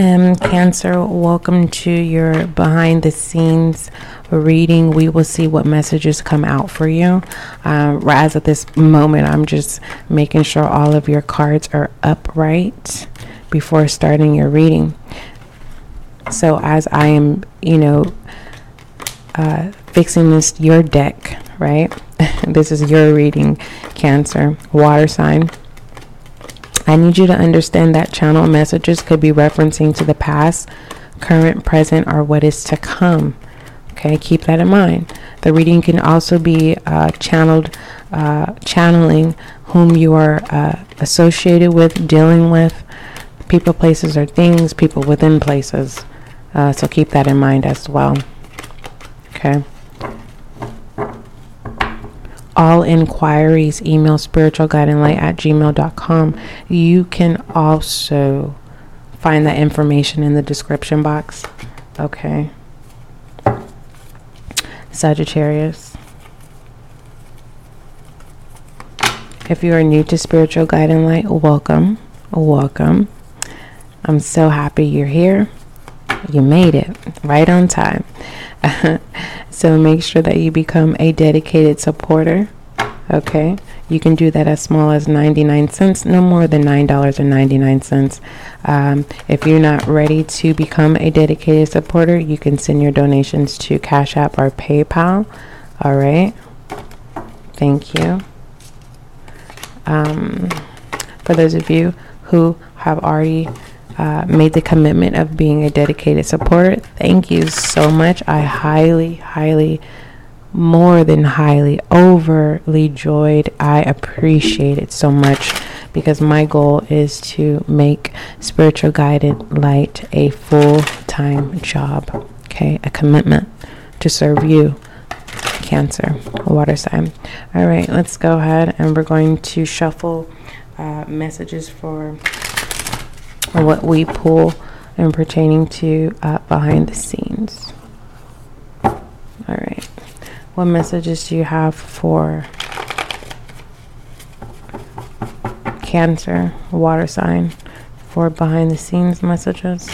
Um, Cancer, welcome to your behind the scenes reading. We will see what messages come out for you. Um, as at this moment, I'm just making sure all of your cards are upright before starting your reading. So, as I am, you know, uh, fixing this, your deck, right? this is your reading, Cancer, water sign. I need you to understand that channel messages could be referencing to the past, current, present, or what is to come. Okay, keep that in mind. The reading can also be uh, channeled, uh, channeling whom you are uh, associated with, dealing with, people, places, or things, people within places. Uh, so keep that in mind as well. Okay all inquiries, email spiritualguidinglight at gmail.com. You can also find that information in the description box. Okay. Sagittarius. If you are new to Spiritual Guiding Light, welcome. Welcome. I'm so happy you're here. You made it right on time. so make sure that you become a dedicated supporter. Okay, you can do that as small as 99 cents, no more than $9.99. Um, if you're not ready to become a dedicated supporter, you can send your donations to Cash App or PayPal. All right, thank you. Um, for those of you who have already uh, made the commitment of being a dedicated supporter. Thank you so much. I highly, highly, more than highly, overly joyed. I appreciate it so much because my goal is to make spiritual guided light a full time job. Okay, a commitment to serve you. Cancer, water sign. All right, let's go ahead and we're going to shuffle uh, messages for what we pull and pertaining to uh, behind the scenes. All right. What messages do you have for Cancer, water sign, for behind the scenes messages?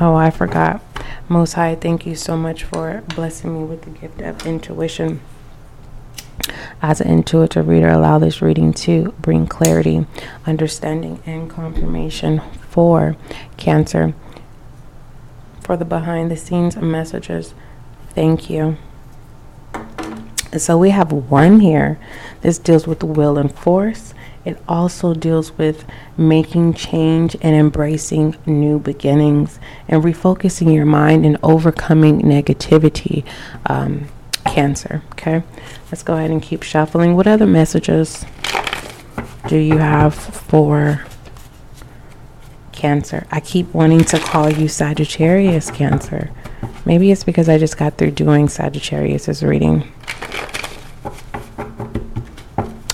Oh, I forgot. Most High, thank you so much for blessing me with the gift of intuition. As an intuitive reader, allow this reading to bring clarity, understanding, and confirmation for Cancer. For the behind the scenes messages, thank you. So we have one here. This deals with will and force. It also deals with making change and embracing new beginnings and refocusing your mind and overcoming negativity. Um, Cancer. Okay, let's go ahead and keep shuffling. What other messages do you have for Cancer? I keep wanting to call you Sagittarius Cancer. Maybe it's because I just got through doing Sagittarius's reading.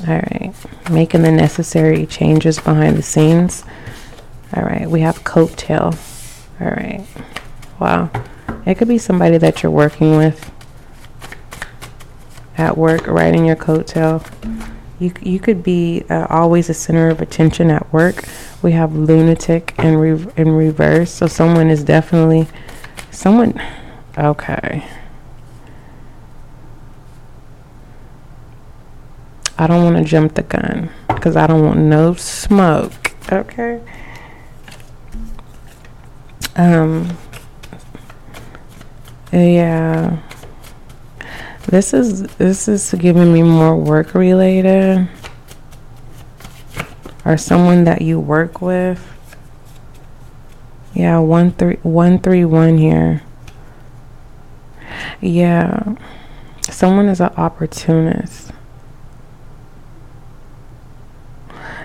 All right, making the necessary changes behind the scenes. All right, we have coattail. All right, wow. It could be somebody that you're working with at work, riding your coattail. You, you could be uh, always a center of attention at work. We have lunatic in, re- in reverse. So someone is definitely, someone, okay. I don't want to jump the gun because I don't want no smoke. Okay. Um, yeah. This is this is giving me more work related or someone that you work with. Yeah, one three one three one here. Yeah, someone is an opportunist.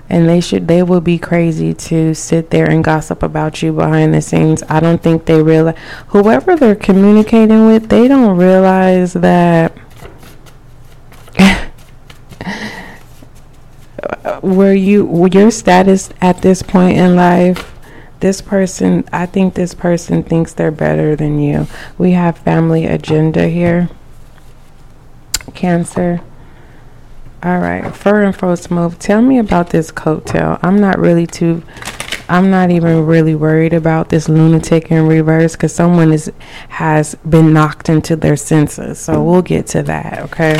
and they should they will be crazy to sit there and gossip about you behind the scenes i don't think they realize whoever they're communicating with they don't realize that where you your status at this point in life this person i think this person thinks they're better than you we have family agenda here cancer all right, fur and frost move. Tell me about this coattail. I'm not really too I'm not even really worried about this lunatic in reverse because someone is has been knocked into their senses. So we'll get to that. Okay.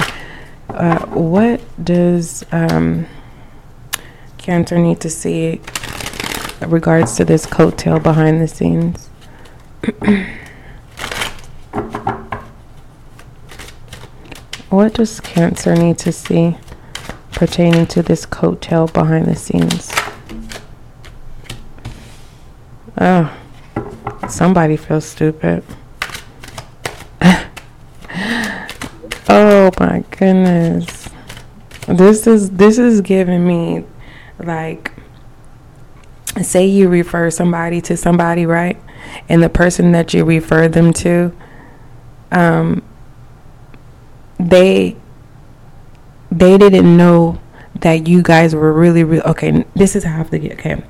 Uh, what does um, Cancer need to see regards to this coattail behind the scenes? what does Cancer need to see pertaining to this coattail behind the scenes? Oh, somebody feels stupid. oh my goodness. This is this is giving me like say you refer somebody to somebody, right? And the person that you refer them to um they they didn't know that you guys were really, really okay. This is how I have to get okay.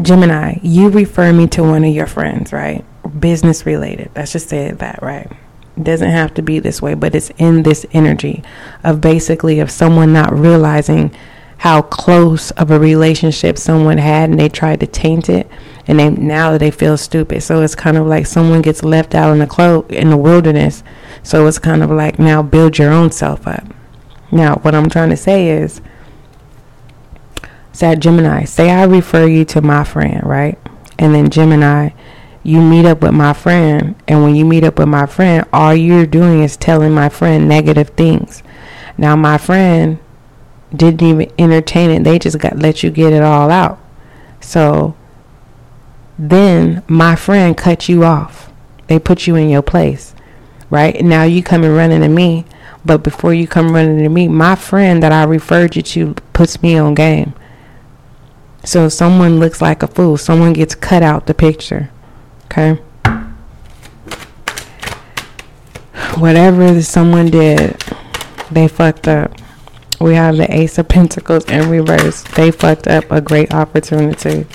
Gemini, you refer me to one of your friends, right? Business related. Let's just say that, right? Doesn't have to be this way, but it's in this energy of basically of someone not realizing how close of a relationship someone had and they tried to taint it and they now they feel stupid. So it's kind of like someone gets left out in the clo- in the wilderness. So it's kind of like now build your own self up. Now, what I'm trying to say is Sat Gemini, say I refer you to my friend, right? And then Gemini, you meet up with my friend, and when you meet up with my friend, all you're doing is telling my friend negative things. Now my friend didn't even entertain it; they just got let you get it all out. So then my friend cut you off. They put you in your place, right? Now you coming running to me, but before you come running to me, my friend that I referred you to puts me on game. So someone looks like a fool. Someone gets cut out the picture. Okay? Whatever someone did, they fucked up. We have the Ace of Pentacles in reverse. They fucked up a great opportunity.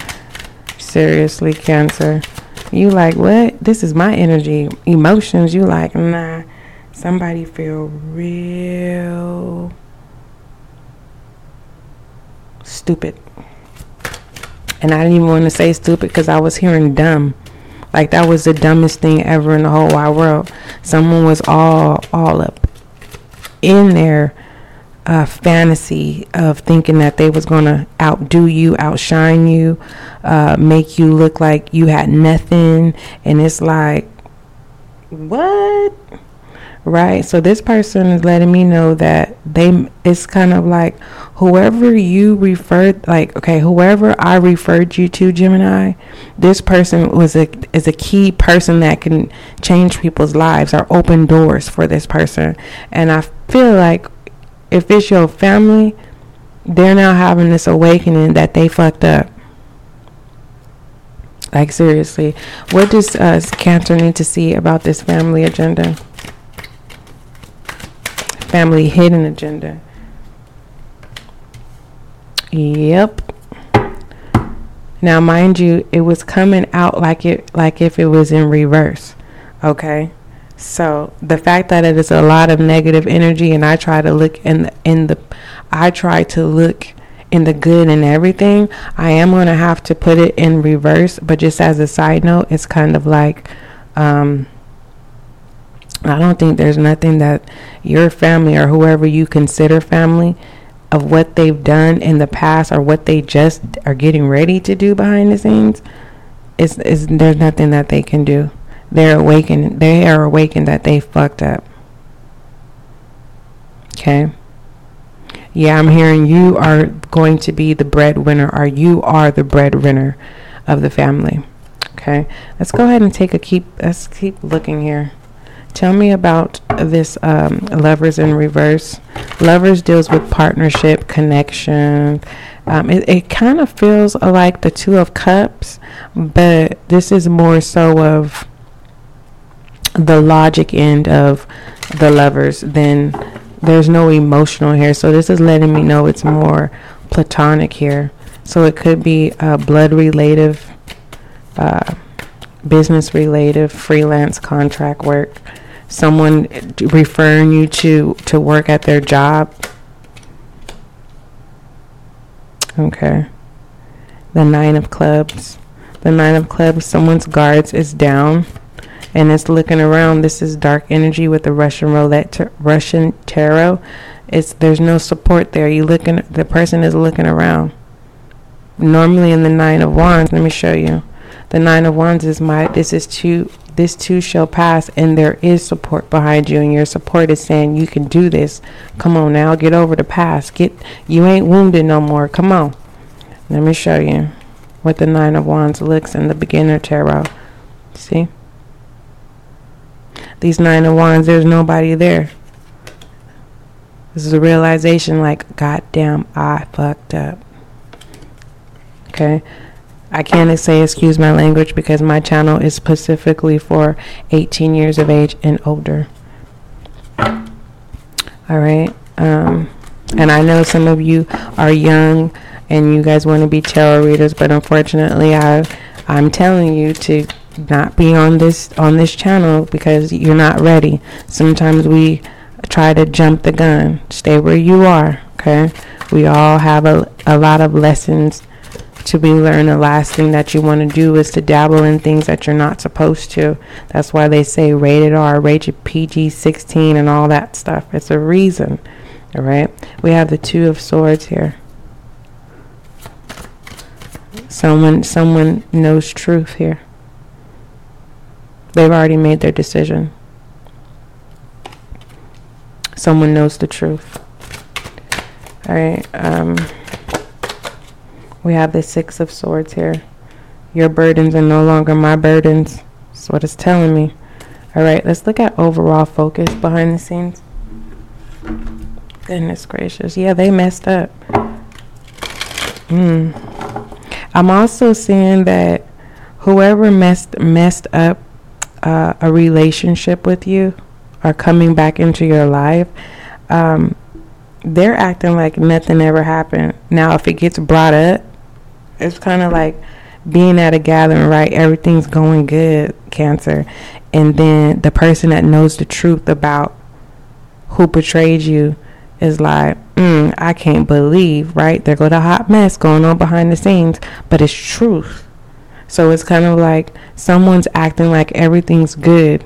Seriously, Cancer. You like, what? This is my energy. Emotions, you like, nah. Somebody feel real stupid. And I didn't even want to say stupid because I was hearing dumb. Like that was the dumbest thing ever in the whole wide world. Someone was all all up in their uh, fantasy of thinking that they was gonna outdo you, outshine you, uh, make you look like you had nothing, and it's like, what? right? So this person is letting me know that they it's kind of like whoever you referred like okay, whoever I referred you to Gemini, this person was a is a key person that can change people's lives or open doors for this person. And I feel like if it's your family, they're now having this awakening that they fucked up. Like seriously, what does uh, Cancer need to see about this family agenda? family hidden agenda. Yep. Now, mind you, it was coming out like it like if it was in reverse. Okay? So, the fact that it is a lot of negative energy and I try to look in the, in the I try to look in the good and everything, I am to have to put it in reverse, but just as a side note, it's kind of like um I don't think there's nothing that your family or whoever you consider family of what they've done in the past or what they just are getting ready to do behind the scenes is is there's nothing that they can do. They're awakened they are awakened that they fucked up. Okay. Yeah, I'm hearing you are going to be the breadwinner or you are the breadwinner of the family. Okay. Let's go ahead and take a keep let's keep looking here. Tell me about this um, lovers in reverse. Lovers deals with partnership, connection. Um, it, it kind of feels like the Two of Cups, but this is more so of the logic end of the lovers then there's no emotional here. So this is letting me know it's more platonic here. So it could be uh, blood related, uh, business related, freelance contract work someone referring you to to work at their job. Okay. the nine of clubs. The nine of clubs, someone's guards is down and it's looking around. This is dark energy with the Russian roulette, Russian tarot. It's there's no support there. You looking, the person is looking around. Normally in the nine of wands, let me show you. The nine of wands is my. This is two. This too shall pass, and there is support behind you, and your support is saying you can do this. Come on now, get over the past. Get you ain't wounded no more. Come on. Let me show you what the nine of wands looks in the beginner tarot. See? These nine of wands, there's nobody there. This is a realization like, God damn, I fucked up. Okay? I can't say excuse my language because my channel is specifically for 18 years of age and older. All right. Um, and I know some of you are young and you guys want to be tarot readers, but unfortunately, I I'm telling you to not be on this on this channel because you're not ready. Sometimes we try to jump the gun. Stay where you are, okay? We all have a, a lot of lessons to be learned. The last thing that you want to do is to dabble in things that you're not supposed to. That's why they say rated R, rated PG 16, and all that stuff. It's a reason. All right. We have the Two of Swords here. Someone, someone knows truth here. They've already made their decision. Someone knows the truth. All right. Um, we have the Six of Swords here. Your burdens are no longer my burdens. That's what it's telling me. All right, let's look at overall focus behind the scenes. Goodness gracious. Yeah, they messed up. Hmm. I'm also seeing that whoever messed messed up uh, a relationship with you are coming back into your life. Um, they're acting like nothing ever happened. Now, if it gets brought up, it's kind of like being at a gathering, right? Everything's going good, Cancer. And then the person that knows the truth about who betrayed you is like, mm, I can't believe, right? There go the hot mess going on behind the scenes, but it's truth. So it's kind of like someone's acting like everything's good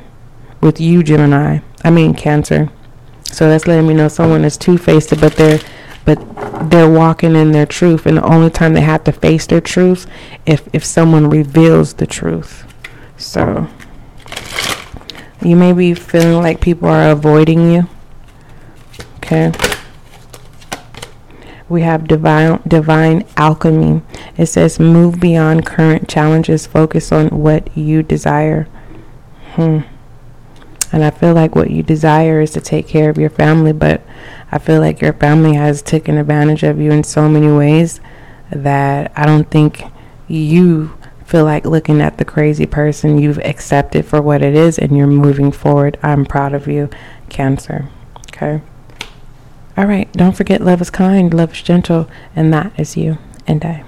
with you, Gemini. I mean, Cancer. So that's letting me know someone is two faced, but they're but they're walking in their truth and the only time they have to face their truth if if someone reveals the truth so you may be feeling like people are avoiding you okay we have divine divine alchemy it says move beyond current challenges focus on what you desire hmm and i feel like what you desire is to take care of your family but I feel like your family has taken advantage of you in so many ways that I don't think you feel like looking at the crazy person you've accepted for what it is and you're moving forward. I'm proud of you, Cancer. Okay. All right. Don't forget, love is kind, love is gentle, and that is you and I.